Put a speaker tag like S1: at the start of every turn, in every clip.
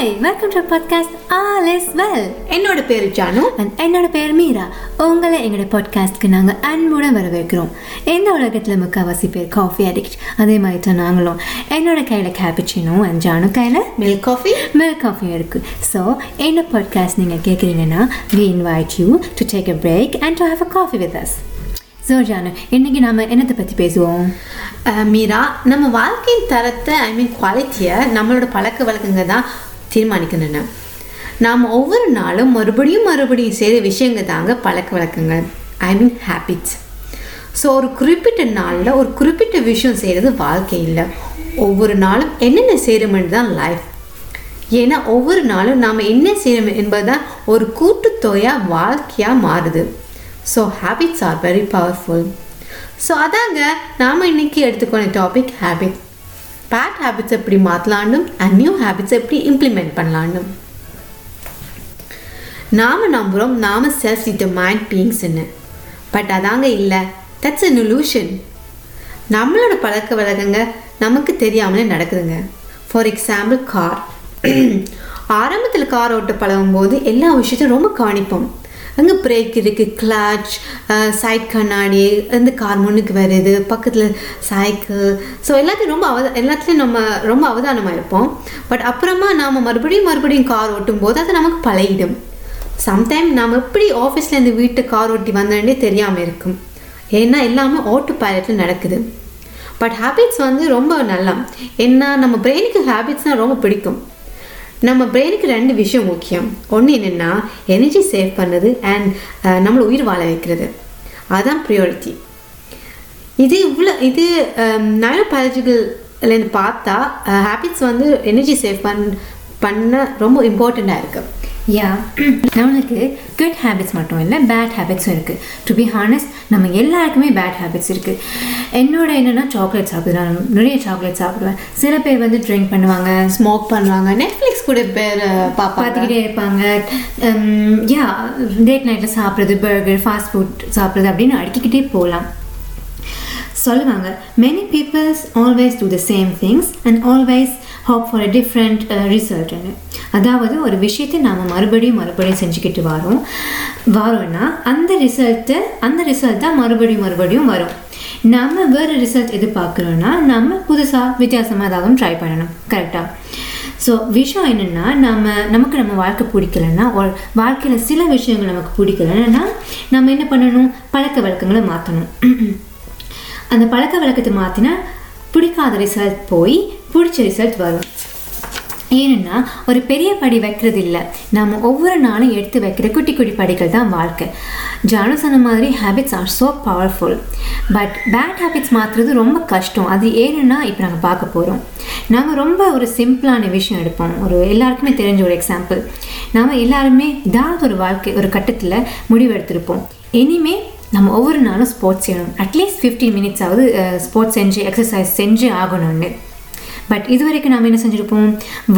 S1: Hi welcome to podcast all is well
S2: என்னோட பேரு Janu.
S1: And என்னோட பேர் மீரா. உங்களை எங்களோட பாட்காஸ்ட்க்கு நாங்கள் அன்புடன் வரவேற்கிறோம். இந்த உலகத்தில் முக்கால்வாசி பேர் காஃபி அடிக்ட் அதே மாதிரி தான் நாங்களும். என்னோட கையில் கேபிச்சினோ அண்ட் ஜானு கையில்
S2: மில்க் காஃபி
S1: மில்க் காஃபியும் இருக்குது ஸோ என்ன பாட்காஸ்ட் நீங்கள் கேட்குறீங்கன்னா we invite you to take a break and to have a coffee with us so Janu இன்னைக்கு நாம என்னத்தை பற்றி பேசுவோம்?
S2: மீரா நம்ம வாழ்க்கையின் தரத்தை ஐ மீன் குவாலிட்டியை நம்மளோட பழக்க வழக்கங்க தான் தீர்மானிக்கணும்னு நாம் ஒவ்வொரு நாளும் மறுபடியும் மறுபடியும் செய்கிற விஷயங்கள் தாங்க பழக்க வழக்கங்கள். ஐ மீன் ஹேபிட்ஸ் ஸோ ஒரு குறிப்பிட்ட நாளில் ஒரு குறிப்பிட்ட விஷயம் செய்கிறது வாழ்க்கை இல்லை. ஒவ்வொரு நாளும் என்னென்ன செய்கிறோம்னு தான் லைஃப் ஏன்னா ஒவ்வொரு நாளும் நாம் என்ன செய்யணும் என்பதுதான் ஒரு கூட்டுத்தொகையாக வாழ்க்கையாக மாறுது. So habits are very powerful so அதாங்க நாம் இன்னைக்கு எடுத்துக்கொண்ட டாபிக் ஹேபிட் பேட் ஹேபிட்ஸ் எப்படி மாற்றலான்னு அண்ட் நியூ ஹேபிட்ஸ் எப்படி இம்ப்ளிமெண்ட் பண்ணலான்னு நாம் நம்புகிறோம் நாம் செல்ஃப் டிட்டர்மைண்ட் பீயிங்ஸ்ன்னு பட் அதாங்க இல்லை தட்ஸ் அன் illusion. நம்மளோட பழக்க வழக்கங்க நமக்கு தெரியாமலே நடக்குதுங்க. ஃபார் எக்ஸாம்பிள் கார் ஆரம்பத்தில் கார் ஓட்ட பழகும் போது எல்லா விஷயத்தையும் ரொம்ப கவனிப்போம். அங்கே பிரேக் இருக்குது கிளாச் சைட் கண்ணாடி இந்த கார் முன்னுக்கு வருது பக்கத்தில் சைக்கிள் ஸோ எல்லாத்தையும் ரொம்ப அவ எல்லாத்துலேயும் நம்ம ரொம்ப அவதானமாக இருப்போம் பட் அப்புறமா நாம் மறுபடியும் மறுபடியும் கார் ஓட்டும் போது அது நமக்கு பழகிடும். சம்டைம் நாம் எப்படி ஆஃபீஸ்லேருந்து வீட்டு கார் ஓட்டி வந்தோன்னே தெரியாமல் இருக்கும். ஏன்னா எல்லாமே ஆட்டோ பைலட்டில் நடக்குது. பட் ஹேபிட்ஸ் வந்து ரொம்ப நல்லா. ஏன்னா நம்ம பிரெயினுக்கு ஹேபிட்ஸ்னால் ரொம்ப பிடிக்கும். நம்ம பிரெயினுக்கு ரெண்டு விஷயம் முக்கியம். ஒன்று என்னென்னா எனர்ஜி சேவ் பண்ணுறது அண்ட் நம்மளை உயிர் வாழ வைக்கிறது. அதுதான் ப்ரியாரிட்டி இது இவ்வளோ இது நயோபாலஜிக்கல்லேருந்து பார்த்தா ஹேபிட்ஸ் வந்து எனர்ஜி சேவ் பண் பண்ண ரொம்ப இம்பார்ட்டண்ட்டாக இருக்குது
S1: யா நம்மளுக்கு குட் ஹேபிட்ஸ் மட்டும் இல்லை பேட் ஹேபிட்ஸும் இருக்குது டு பி ஹானஸ்ட் நம்ம எல்லாருக்குமே பேட் ஹேபிட்ஸ் இருக்குது என்னோட என்னென்னா சாக்லேட் சாப்பிடுவேன். நான் நிறைய சாக்லேட் சாப்பிடுவேன். சில பேர் வந்து ட்ரிங்க் பண்ணுவாங்க
S2: ஸ்மோக் பண்ணுவாங்க. நெட்ஃப்ளிக்ஸ் கூட பேர்
S1: பார்த்துக்கிட்டே இருப்பாங்க. யா டேட் நைட்டில் சாப்பிட்றது பர்கர் ஃபாஸ்ட் ஃபுட் சாப்பிட்றது அப்படின்னு அடுக்கிக்கிட்டே போகலாம் சொல்லுவாங்க many peoples always do the same things and always hope for a different ரிசல்ட்னு அதாவது ஒரு விஷயத்தை நாம் மறுபடியும் மறுபடியும் செஞ்சுக்கிட்டு வரோம். வரோம்னா அந்த ரிசல்ட்டு அந்த ரிசல்ட் தான் மறுபடியும் மறுபடியும் வரும். நம்ம வேறு ரிசல்ட் எதிர்பார்க்குறோன்னா நம்ம புதுசாக வித்தியாசமாக ஏதாவது ட்ரை பண்ணணும். கரெக்டாக ஸோ விஷயம் என்னென்னா நம்ம நமக்கு நம்ம வாழ்க்கை பிடிக்கலன்னா ஒரு வாழ்க்கையில் சில விஷயங்கள் நமக்கு பிடிக்கலன்னா நம்ம என்ன பண்ணணும்? பழக்க வழக்கங்களை மாற்றணும் அந்த பழக்க வழக்கத்தை மாற்றினா பிடிக்காத ரிசல்ட் போய் பிடிச்ச ரிசல்ட் வரும். ஏன்னா ஒரு பெரிய படி வைக்கிறது இல்லை நம்ம ஒவ்வொரு நாளும் எடுத்து வைக்கிற குட்டி குட்டி படிகள் தான் வாழ்க்கை. ஜானு சொன்ன மாதிரி habits are so powerful but bad habits மாற்றுறது ரொம்ப கஷ்டம். அது ஏன்னா இப்போ நாங்கள் பார்க்க போகிறோம் நாங்கள் ரொம்ப ஒரு சிம்பிளான விஷயம் எடுப்போம். ஒரு எல்லாருக்குமே தெரிஞ்ச ஒரு எக்ஸாம்பிள் நாம் எல்லாருமே ஏதாவது ஒரு வாழ்க்கை ஒரு கட்டத்தில் முடிவு எடுத்திருப்போம். இனிமே நம்ம ஒவ்வொரு நாளும் ஸ்போர்ட்ஸ் செய்யணும். அட்லீஸ்ட் ஃபிஃப்டீன் மினிட்ஸ் ஆகுது ஸ்போர்ட்ஸ் செஞ்சு எக்ஸசைஸ் செஞ்சு ஆகணும்னு. பட் இது வரைக்கும் நாம் என்ன செஞ்சுருப்போம்?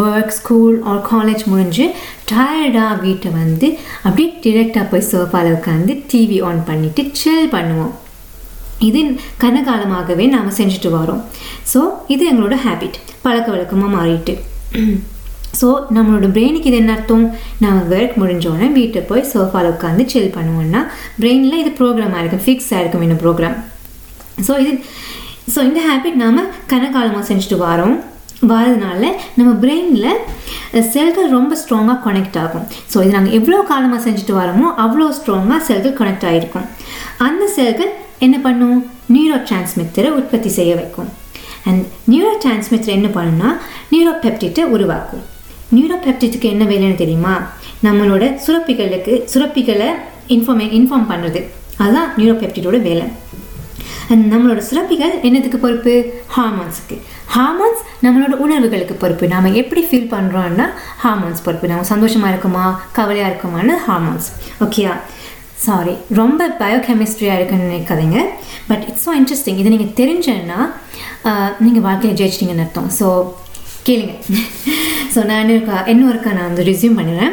S1: ஒர்க் ஸ்கூல் ஆர் காலேஜ் முடிஞ்சு டயர்டாக வீட்டை வந்து அப்படியே டிரெக்டாக போய் சோஃபாவில் உட்காந்து டிவி ஆன் பண்ணிவிட்டு சில் பண்ணுவோம். இது கனகாலமாகவே நாம் செஞ்சுட்டு வரோம். ஸோ இது எங்களோட ஹேபிட் பழக்க வழக்கமாக மாறிட்டு. ஸோ நம்மளோட பிரெயினுக்கு இது என்ன அர்த்தம்? நம்ம ஒர்க் முடிஞ்சோடனே வீட்டை போய் சோஃபாவில் உட்காந்து சில் பண்ணுவோம்னா பிரெயினில் இது ப்ரோக்ராம் ஆகிருக்கும் ஃபிக்ஸ் ஆகிருக்கும் இந்த ப்ரோக்ராம் ஸோ இது ஸோ இந்த ஹேபிட் நாம் கனகாலமாக செஞ்சுட்டு வரோம். வரதுனால நம்ம பிரெயினில் செல்கள் ரொம்ப ஸ்ட்ராங்காக கனெக்ட் ஆகும். ஸோ இது நாங்கள் எவ்வளோ காலமாக செஞ்சுட்டு வரோமோ அவ்வளோ ஸ்ட்ராங்காக செல்கள் கனெக்ட் ஆகிருக்கும் அந்த செல்கள் என்ன பண்ணும்? நியூரோ டிரான்ஸ்மிட்டரை உற்பத்தி செய்ய வைக்கும். அண்ட் நியூரோ டிரான்ஸ்மிட்டர் என்ன பண்ணுன்னா நியூரோ பெப்டிட்டை உருவாக்கும். நியூரோ பெப்டிட்டுக்கு என்ன வேலைன்னு தெரியுமா? நம்மளோட சுரப்பிகளுக்கு சுரப்பிகளை இன்ஃபார்மே இன்ஃபார்ம் பண்ணுறது. அதுதான் நியூரோ பெப்டிட்டோட வேலை. நம்மளோட சுரப்பிகள் என்னதுக்கு பொறுப்பு? ஹார்மோன்ஸுக்கு ஹார்மோன்ஸ் நம்மளோட உணர்வுகளுக்கு பொறுப்பு. நாம் எப்படி ஃபீல் பண்ணுறோன்னா ஹார்மோன்ஸ் பொறுப்பு. நம்ம சந்தோஷமாக இருக்குமா? கவலையாக இருக்குமான்னு ஹார்மோன்ஸ் ஓகேயா சாரி ரொம்ப பயோகெமிஸ்ட்ரியாக இருக்குன்னு நினைக்காதீங்க. பட் இட்ஸ் ஸோ இன்ட்ரெஸ்டிங் இதை நீங்கள் தெரிஞ்சேன்னா நீங்கள் வாழ்க்கையை ஜெயிச்சிட்டிங்கன்னு அர்த்தம். ஸோ கேளுங்க. ஸோ நான் என்ன இருக்கா இன்னொருக்கா இன்னொருக்கா நான் வந்து ரிசியூம் பண்ணுறேன்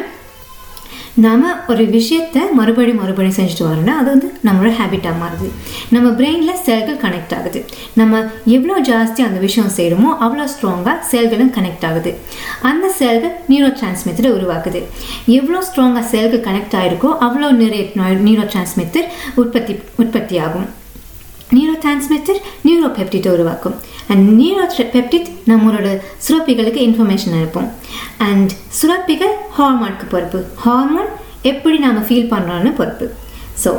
S1: நாம் ஒரு விஷயத்தை மறுபடியும் மறுபடியும் செஞ்சுட்டு வரோம்னா அது வந்து நம்மளோட ஹேபிட்டாக மாறுது. நம்ம பிரெயினில் செல்கள் கனெக்ட் ஆகுது. நம்ம எவ்வளோ ஜாஸ்தி அந்த விஷயம் செய்கிறோமோ அவ்வளோ ஸ்ட்ராங்காக செல்களும் கனெக்ட் ஆகுது. அந்த செல்கள் நியூரோ டிரான்ஸ்மிட்டரை உருவாக்குது. எவ்வளோ ஸ்ட்ராங்காக செல்கள் கனெக்ட் ஆகிருக்கோ அவ்வளோ நிறைய நியூரோ டிரான்ஸ்மிட்டர் உற்பத்தி உற்பத்தி ஆகும் நியூரோ டிரான்ஸ்மிட்டர் நியூரோ உருவாக்கும். அண்ட் நியூரோ பெப்டிட் நம்மளோட சுரப்பிகளுக்கு இன்ஃபர்மேஷன் அனுப்பும். அண்ட் சுரப்பிகள் ஹார்மோனுக்கு பொறுப்பு. ஹார்மோன் எப்படி நாம் ஃபீல் பண்ணுறோன்னு பொறுப்பு. ஸோ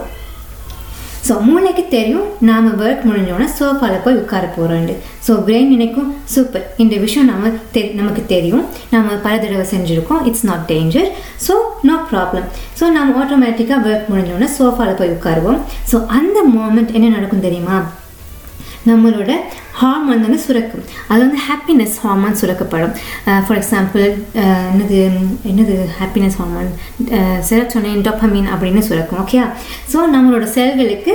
S1: ஸோ மூளைக்கு தெரியும் நாம் ஒர்க் முடிஞ்சோன்னா சோஃபாவில் போய் உட்கார போகிறோண்டு ஸோ பிரெயின் நினைக்கும் சூப்பர் இந்த விஷயம் நம்ம தெ நமக்கு தெரியும். நம்ம பல தடவை செஞ்சுருக்கோம். It's not danger so no problem so நம்ம ஆட்டோமேட்டிக்காக ஒர்க் முடிஞ்சோன்னா சோஃபாவில் போய் உட்காருவோம். ஸோ அந்த மூமெண்ட் என்ன நடக்கும் தெரியுமா? நம்மளோட ஹார்மோன் வந்து சுரக்கும். அது வந்து ஹாப்பினஸ் ஹார்மோன் சுரக்கப்படும். ஃபார் எக்ஸாம்பிள் என்னது என்னது ஹாப்பினஸ் ஹார்மோன் செரட்டோனின் டொப்பமின் அப்படின்னு சுரக்கும் ஓகேயா ஸோ நம்மளோட செல்களுக்கு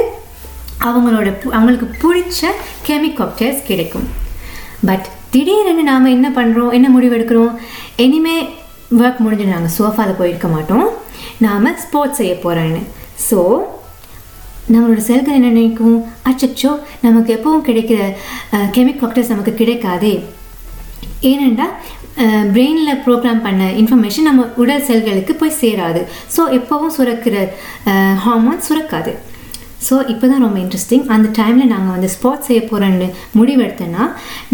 S1: அவங்களோட பு- அவங்களுக்கு பிடிச்ச கெமிகாக்டர்ஸ் கிடைக்கும். பட் திடீர்னு நாம் என்ன பண்ணுறோம் என்ன முடிவெடுக்கிறோம்? இனிமே ஒர்க் முடிஞ்சு நாங்கள் சோஃபாவில் போயிருக்க மாட்டோம். நாம் ஸ்போர்ட்ஸ் செய்ய போகிறோன்னு ஸோ நம்மளோட செல்கள் என்ன நினைக்கும்? அச்சச்சோ நமக்கு எப்பவும் கிடைக்கிற கெமிகாக்டர்ஸ் நமக்கு கிடைக்காதே. ஏனென்றால் பிரெயினில் ப்ரோக்ராம் பண்ண இன்ஃபர்மேஷன் நம்ம உடல் செல்களுக்கு போய் சேராது. ஸோ எப்போவும் சுரக்கிற ஹார்மோன் சுரக்காது. ஸோ இப்போ தான் ரொம்ப இன்ட்ரெஸ்டிங் அந்த டைமில் நாங்கள் வந்து ஸ்போர்ட்ஸ் செய்ய போகிறோன்னு முடிவெடுத்தேன்னா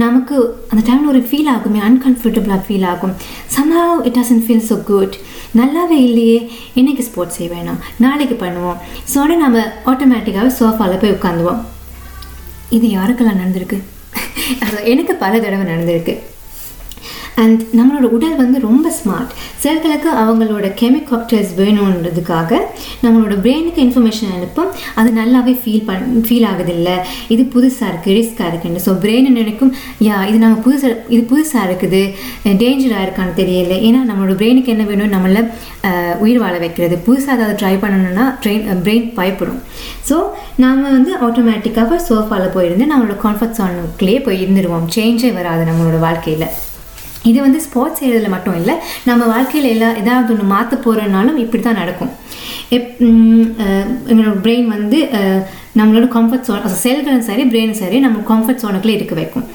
S1: நமக்கு அந்த டைமில் ஒரு ஃபீல் ஆகுமே அன்கம்ஃபர்டபுளாக ஃபீல் ஆகும். Somehow it doesn't feel so good நல்லாவே இல்லையே இன்றைக்கி ஸ்போர்ட்ஸ் செய்ய வேணாம் நாளைக்கு பண்ணுவோம். ஸோ உடனே நம்ம ஆட்டோமேட்டிக்காகவே சோஃபாவில் போய் உட்காந்துவோம். இது யாருக்கெல்லாம் நடந்திருக்கு? அது எனக்கு பல தடவை நடந்திருக்கு. அண்ட் நம்மளோட உடல் வந்து ரொம்ப ஸ்மார்ட் செல்களுக்கு அவங்களோட கெமிகாக்டர்ஸ் வேணுன்றதுக்காக நம்மளோட பிரெயினுக்கு இன்ஃபர்மேஷன் அனுப்பும். அது நல்லாவே ஃபீல் பண் ஃபீல் ஆகுதில்ல. இது புதுசாக இருக்குது ரிஸ்க்காக இருக்குன்னு. ஸோ பிரெயின் நினைக்கும் யா இது நம்ம புதுசாக இது புதுசாக இருக்குது. டேஞ்சராக இருக்கான்னு தெரியல. ஏன்னா நம்மளோட பிரெயினுக்கு என்ன வேணும்? நம்மளை உயிர் வாழ வைக்கிறது. புதுசாக ஏதாவது ட்ரை பண்ணணும்னா ட்ரெயின் பிரெயின் பயப்படும். ஸோ நாம் வந்து ஆட்டோமேட்டிக்காக சோஃபாவில் போயிருந்து நம்மளோட கம்ஃபர்ட் சோனுக்குள்ளேயே போய் இருந்துருவோம். சேஞ்சே வராது நம்மளோட வாழ்க்கையில். இது வந்து ஸ்போர்ட்ஸ் செய்கிறதுல மட்டும் இல்லை நம்ம வாழ்க்கையில் எல்லா ஏதாவது ஒன்று மாற்ற போகிறனாலும் இப்படி தான் நடக்கும். எப் எங்களோட பிரெயின் வந்து நம்மளோட கம்ஃபர்ட் சோன் செல்களும் சரி பிரெயினும் சரி நம்ம கம்ஃபர்ட் சோனுக்குள்ளே இருக்க வைக்கும்.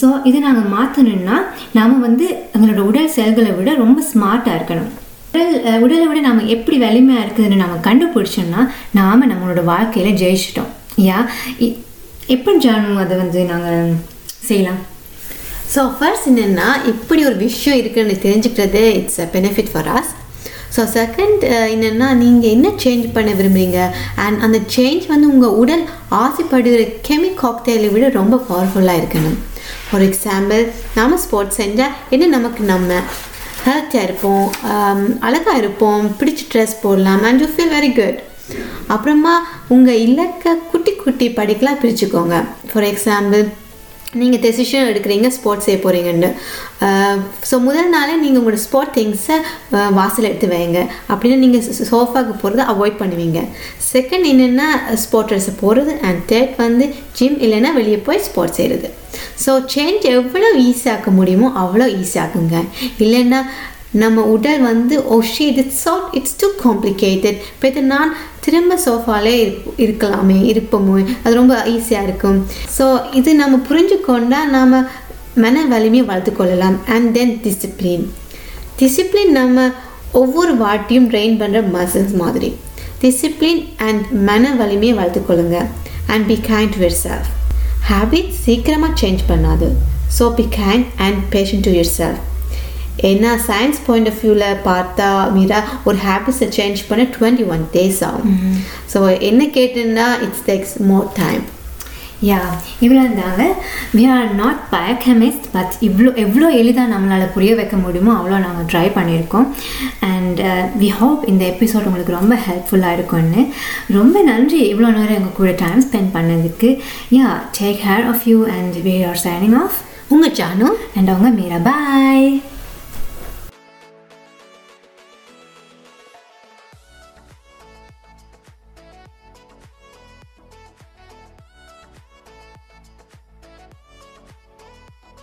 S1: ஸோ இதை நாங்கள் மாற்றணும்னா நாம் வந்து எங்களோட உடல் செல்களை விட ரொம்ப ஸ்மார்ட்டாக இருக்கணும். உடல் உடலை விட நம்ம எப்படி வலிமையாக இருக்குதுன்னு நம்ம கண்டுபிடிச்சோம்னா நாம் நம்மளோட வாழ்க்கையில் ஜெயிச்சிட்டோம். யா? இ- எப்படி ஜானு அதை வந்து நாங்கள் செய்யலாம்?
S2: ஸோ ஃபர்ஸ்ட் என்னென்னா இப்படி ஒரு விஷயம் இருக்குன்னு தெரிஞ்சுக்கிறது it's a benefit for us so second என்னென்னா நீங்கள் என்ன சேஞ்ச் பண்ண விரும்புகிறீங்க அண்ட் அந்த சேஞ்ச் வந்து உங்கள் உடல் ஆசைப்படுகிற கெமி காக்டெயிலை விட ரொம்ப பவர்ஃபுல்லாக இருக்கணும். ஃபார் எக்ஸாம்பிள் நாம ஸ்போர்ட்ஸ் செஞ்சால் என்ன நமக்கு நம்ம ஹெல்த்தியாக இருப்போம் um, அழகாக இருப்போம் பிடிச்ச ட்ரெஸ் போடலாம் and you feel very good அப்புறமா உங்கள் இலக்கை குட்டி குட்டி படிக்கலாம் பிரிச்சுக்கோங்க. ஃபார் எக்ஸாம்பிள் நீங்கள் டெசிஷன் எடுக்கிறீங்க ஸ்போர்ட்ஸ் செய்ய போகிறீங்கன்னு ஸோ முதல் நாளே நீங்கள் உங்களோட ஸ்போர்ட் திங்ஸை வாசல் எடுத்து வைங்க. அப்படின்னு நீங்கள் சோஃபாவுக்கு போகிறத அவாய்ட் பண்ணுவீங்க. செகண்ட் என்னென்னா ஸ்போர்ட் ட்ரெஸ்ஸை போகிறது அண்ட் தேர்ட் வந்து ஜிம் இல்லைன்னா வெளியே போய் ஸ்போர்ட்ஸ் செய்கிறது ஸோ சேஞ்ச் எவ்வளோ ஈஸியாக்க முடியுமோ அவ்வளோ ஈஸியாக்குங்க இல்லைன்னா நம்ம உடல் வந்து ஒஷி it's so it's too complicated இப்போ நான் திரும்ப சோஃபாலே இருக்கலாமே இருப்போமோ. அது ரொம்ப ஈஸியாக இருக்கும். ஸோ இது நம்ம புரிஞ்சுக்கொண்டா நாம் மன வலிமையை வளர்த்துக்கொள்ளலாம் அண்ட் தென் டிசிப்ளின் டிசிப்ளின் நம்ம ஒவ்வொரு வாட்டியும் ட்ரெயின் பண்ணுற மசில்ஸ் மாதிரி. டிசிப்ளின் அண்ட் மன வலிமையை வளர்த்துக்கொள்ளுங்க and be kind yourself habit சீக்கிரமாக சேஞ்ச் பண்ணாது. So be kind and patient to yourself ஏன்னா சயின்ஸ் பாயிண்ட் ஆஃப் வியூவில் பார்த்தா மீரா ஒரு ஹேபிட்ஸை சேஞ்ச் பண்ண டுவெண்ட்டி ஒன் டேஸ் ஆகும் ஸோ என்ன கேட்டுன்னா it's takes more time
S1: yeah இவ்வளோ இருந்தாங்க. We are not biochemist but இவ்வளோ எவ்வளோ எளிதாக நம்மளால் புரிய வைக்க முடியுமோ அவ்வளோ நாங்கள் ட்ரை பண்ணியிருக்கோம். அண்ட் வி ஹோப் இந்த எபிசோட் உங்களுக்கு ரொம்ப ஹெல்ப்ஃபுல்லாக இருக்கும்னு. ரொம்ப நன்றி இவ்வளோ நேரம் எங்கள் கூட டைம் ஸ்பெண்ட் பண்ணதுக்கு. Yeah take care of you and we are signing off
S2: உங்கள் ஜானு
S1: அண்ட் அவங்க மீரா பாய்